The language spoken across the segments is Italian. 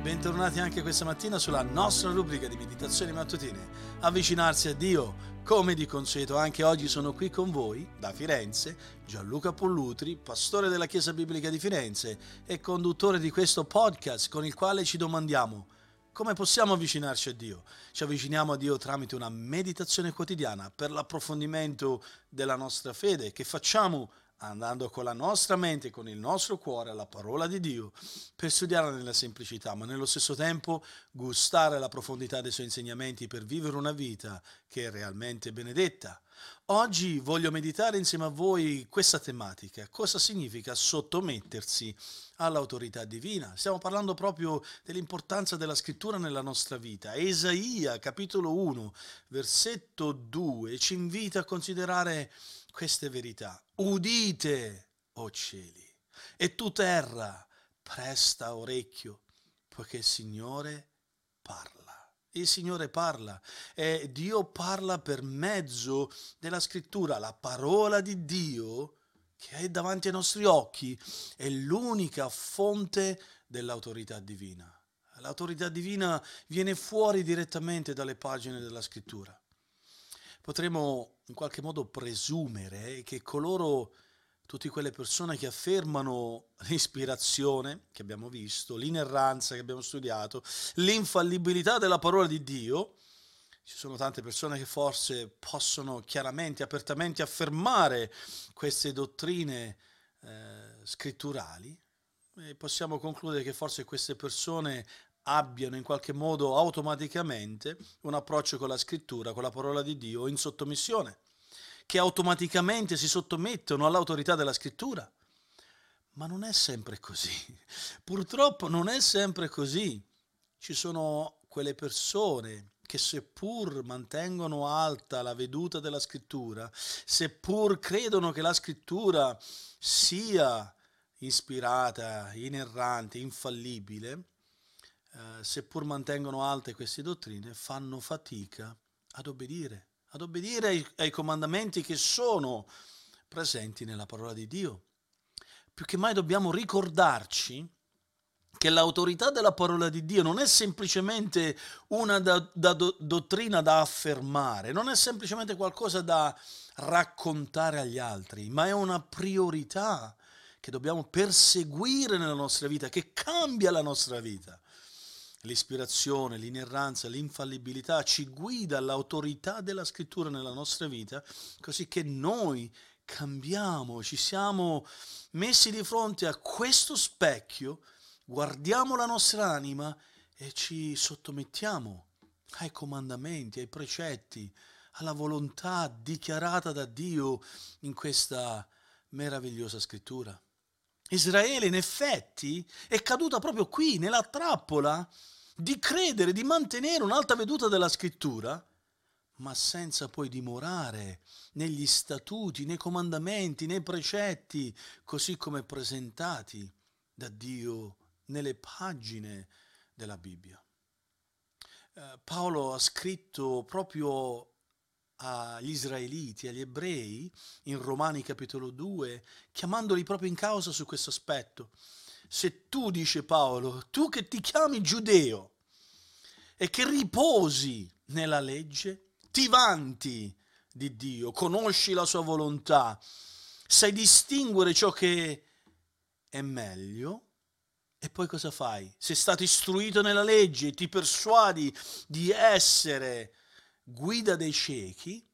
bentornati anche questa mattina sulla nostra rubrica di meditazioni mattutine. Avvicinarsi a Dio, come di consueto, anche oggi sono qui con voi, da Firenze, Gianluca Pollutri, pastore della Chiesa Biblica di Firenze e conduttore di questo podcast con il quale ci domandiamo come possiamo avvicinarci a Dio? Ci avviciniamo a Dio tramite una meditazione quotidiana per l'approfondimento della nostra fede che facciamo andando con la nostra mente, con il nostro cuore alla parola di Dio, per studiarla nella semplicità, ma nello stesso tempo gustare la profondità dei suoi insegnamenti per vivere una vita che è realmente benedetta. Oggi voglio meditare insieme a voi questa tematica. Cosa significa sottomettersi all'autorità divina? Stiamo parlando proprio dell'importanza della scrittura nella nostra vita. Esaia, capitolo 1, versetto 2, ci invita a considerare queste verità. Udite, o oh cieli, e tu terra, presta orecchio, poiché il Signore parla. Il Signore parla e Dio parla per mezzo della scrittura. La parola di Dio che è davanti ai nostri occhi è l'unica fonte dell'autorità divina. L'autorità divina viene fuori direttamente dalle pagine della scrittura potremmo in qualche modo presumere che coloro, tutte quelle persone che affermano l'ispirazione che abbiamo visto, l'inerranza che abbiamo studiato, l'infallibilità della parola di Dio, ci sono tante persone che forse possono chiaramente, apertamente affermare queste dottrine eh, scritturali e possiamo concludere che forse queste persone abbiano in qualche modo automaticamente un approccio con la scrittura, con la parola di Dio in sottomissione, che automaticamente si sottomettono all'autorità della scrittura. Ma non è sempre così. Purtroppo non è sempre così. Ci sono quelle persone che seppur mantengono alta la veduta della scrittura, seppur credono che la scrittura sia ispirata, inerrante, infallibile, eh, seppur mantengono alte queste dottrine, fanno fatica ad obbedire, ad obbedire ai, ai comandamenti che sono presenti nella parola di Dio. Più che mai dobbiamo ricordarci che l'autorità della parola di Dio non è semplicemente una da, da do, dottrina da affermare, non è semplicemente qualcosa da raccontare agli altri, ma è una priorità che dobbiamo perseguire nella nostra vita, che cambia la nostra vita l'ispirazione, l'inerranza, l'infallibilità ci guida all'autorità della scrittura nella nostra vita, così che noi cambiamo, ci siamo messi di fronte a questo specchio, guardiamo la nostra anima e ci sottomettiamo ai comandamenti, ai precetti, alla volontà dichiarata da Dio in questa meravigliosa scrittura. Israele in effetti è caduta proprio qui, nella trappola di credere, di mantenere un'alta veduta della scrittura, ma senza poi dimorare negli statuti, nei comandamenti, nei precetti, così come presentati da Dio nelle pagine della Bibbia. Eh, Paolo ha scritto proprio agli israeliti, agli ebrei, in Romani capitolo 2, chiamandoli proprio in causa su questo aspetto se tu, dice Paolo, tu che ti chiami giudeo e che riposi nella legge, ti vanti di Dio, conosci la sua volontà, sai distinguere ciò che è meglio, e poi cosa fai? Sei stato istruito nella legge, ti persuadi di essere guida dei ciechi,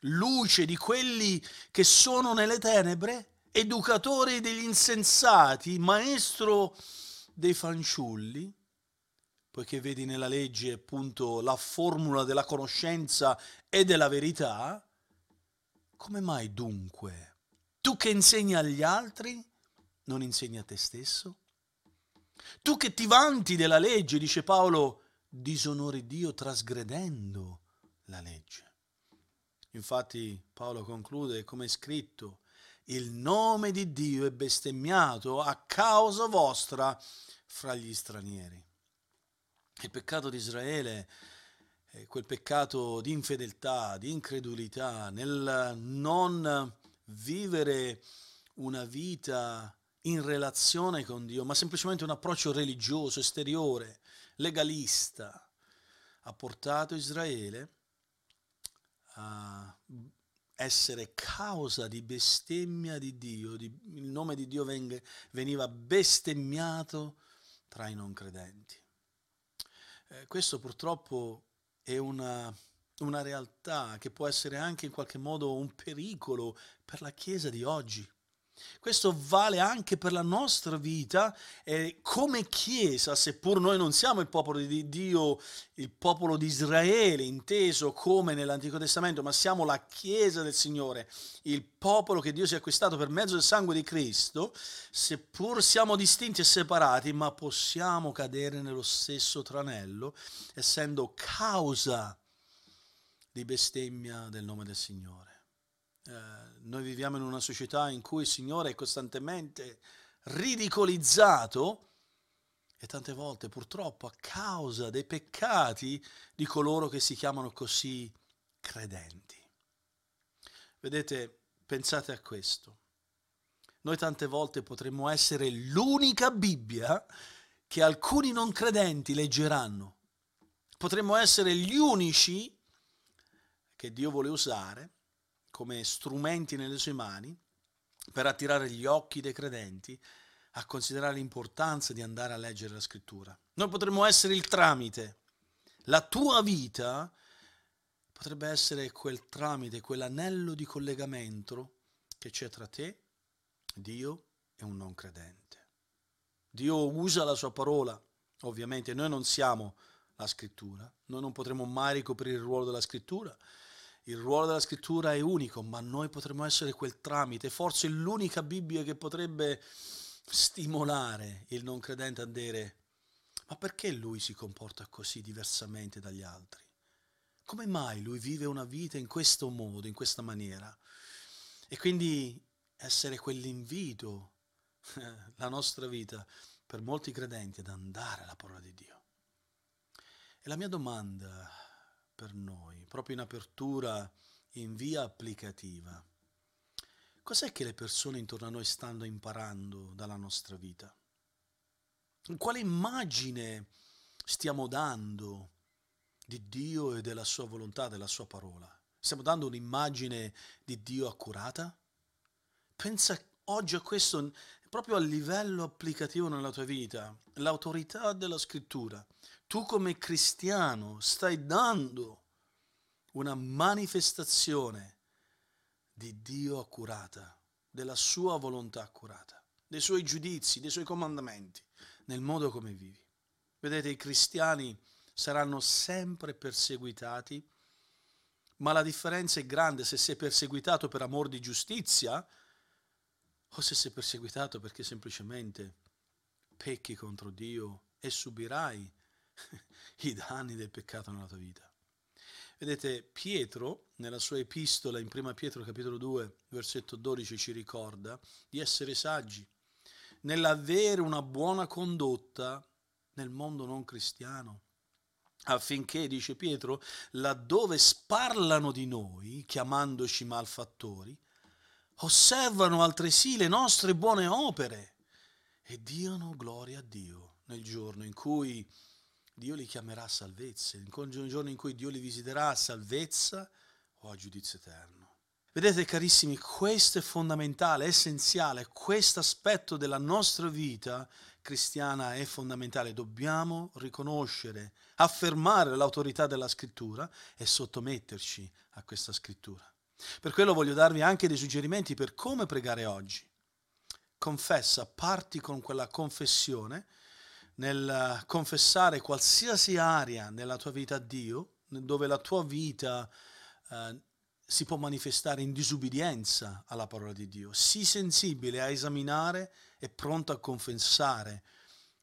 luce di quelli che sono nelle tenebre, educatore degli insensati, maestro dei fanciulli, poiché vedi nella legge appunto la formula della conoscenza e della verità, come mai dunque tu che insegni agli altri non insegni a te stesso? Tu che ti vanti della legge, dice Paolo, disonori Dio trasgredendo la legge. Infatti Paolo conclude come è scritto, il nome di Dio è bestemmiato a causa vostra fra gli stranieri. Il peccato di Israele quel peccato di infedeltà, di incredulità, nel non vivere una vita in relazione con Dio, ma semplicemente un approccio religioso, esteriore, legalista ha portato Israele essere causa di bestemmia di Dio, di, il nome di Dio venge, veniva bestemmiato tra i non credenti. Eh, questo purtroppo è una, una realtà che può essere anche in qualche modo un pericolo per la Chiesa di oggi. Questo vale anche per la nostra vita e come Chiesa, seppur noi non siamo il popolo di Dio, il popolo di Israele, inteso come nell'Antico Testamento, ma siamo la Chiesa del Signore, il popolo che Dio si è acquistato per mezzo del sangue di Cristo, seppur siamo distinti e separati, ma possiamo cadere nello stesso tranello, essendo causa di bestemmia del nome del Signore. Eh, noi viviamo in una società in cui il Signore è costantemente ridicolizzato e tante volte purtroppo a causa dei peccati di coloro che si chiamano così credenti. Vedete, pensate a questo. Noi tante volte potremmo essere l'unica Bibbia che alcuni non credenti leggeranno. Potremmo essere gli unici che Dio vuole usare come strumenti nelle sue mani per attirare gli occhi dei credenti a considerare l'importanza di andare a leggere la scrittura. Noi potremmo essere il tramite. La tua vita potrebbe essere quel tramite, quell'anello di collegamento che c'è tra te, Dio e un non credente. Dio usa la sua parola, ovviamente noi non siamo la scrittura, noi non potremo mai ricoprire il ruolo della scrittura, il ruolo della scrittura è unico, ma noi potremmo essere quel tramite, forse l'unica Bibbia che potrebbe stimolare il non credente a dire ma perché lui si comporta così diversamente dagli altri? Come mai lui vive una vita in questo modo, in questa maniera? E quindi essere quell'invito, la nostra vita, per molti credenti ad andare alla parola di Dio. E la mia domanda per noi, proprio in apertura, in via applicativa. Cos'è che le persone intorno a noi stanno imparando dalla nostra vita? Quale immagine stiamo dando di Dio e della sua volontà, della sua parola? Stiamo dando un'immagine di Dio accurata? Pensa oggi a questo proprio a livello applicativo nella tua vita, l'autorità della scrittura tu come cristiano stai dando una manifestazione di Dio accurata, della sua volontà accurata, dei suoi giudizi, dei suoi comandamenti, nel modo come vivi. Vedete, i cristiani saranno sempre perseguitati, ma la differenza è grande se sei perseguitato per amor di giustizia o se sei perseguitato perché semplicemente pecchi contro Dio e subirai i danni del peccato nella tua vita. Vedete, Pietro, nella sua epistola in 1 Pietro capitolo 2, versetto 12, ci ricorda di essere saggi nell'avere una buona condotta nel mondo non cristiano, affinché, dice Pietro, laddove sparlano di noi, chiamandoci malfattori, osservano altresì le nostre buone opere e diano gloria a Dio nel giorno in cui Dio li chiamerà a salvezza, nel giorno in cui Dio li visiterà a salvezza o a giudizio eterno. Vedete carissimi, questo è fondamentale, è essenziale, questo aspetto della nostra vita cristiana è fondamentale. Dobbiamo riconoscere, affermare l'autorità della scrittura e sottometterci a questa scrittura. Per quello voglio darvi anche dei suggerimenti per come pregare oggi. Confessa, parti con quella confessione nel confessare qualsiasi area nella tua vita a Dio, dove la tua vita eh, si può manifestare in disubbidienza alla parola di Dio. Sii sensibile a esaminare e pronto a confessare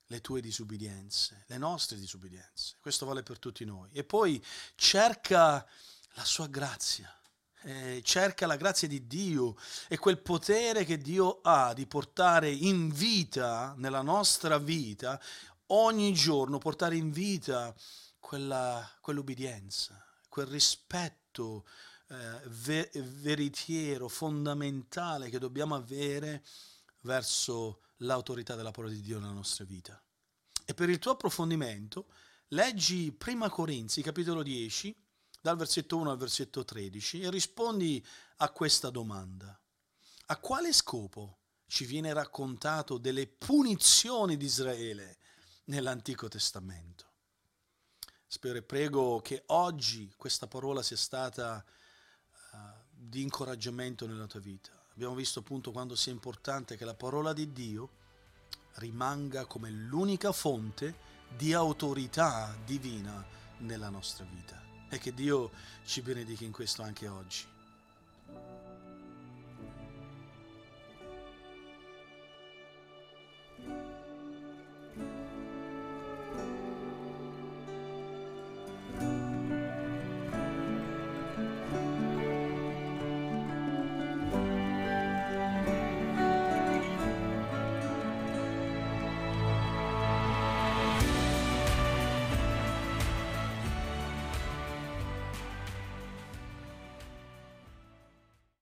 le tue disubbidienze, le nostre disubbidienze. Questo vale per tutti noi. E poi cerca la sua grazia. Eh, cerca la grazia di Dio e quel potere che Dio ha di portare in vita, nella nostra vita, ogni giorno portare in vita quella, quell'obbedienza, quel rispetto eh, ver- veritiero, fondamentale che dobbiamo avere verso l'autorità della parola di Dio nella nostra vita. E per il tuo approfondimento, leggi Prima Corinzi, capitolo 10, dal versetto 1 al versetto 13 e rispondi a questa domanda. A quale scopo ci viene raccontato delle punizioni di Israele nell'Antico Testamento? Spero e prego che oggi questa parola sia stata uh, di incoraggiamento nella tua vita. Abbiamo visto appunto quanto sia importante che la parola di Dio rimanga come l'unica fonte di autorità divina nella nostra vita e che Dio ci benedica in questo anche oggi.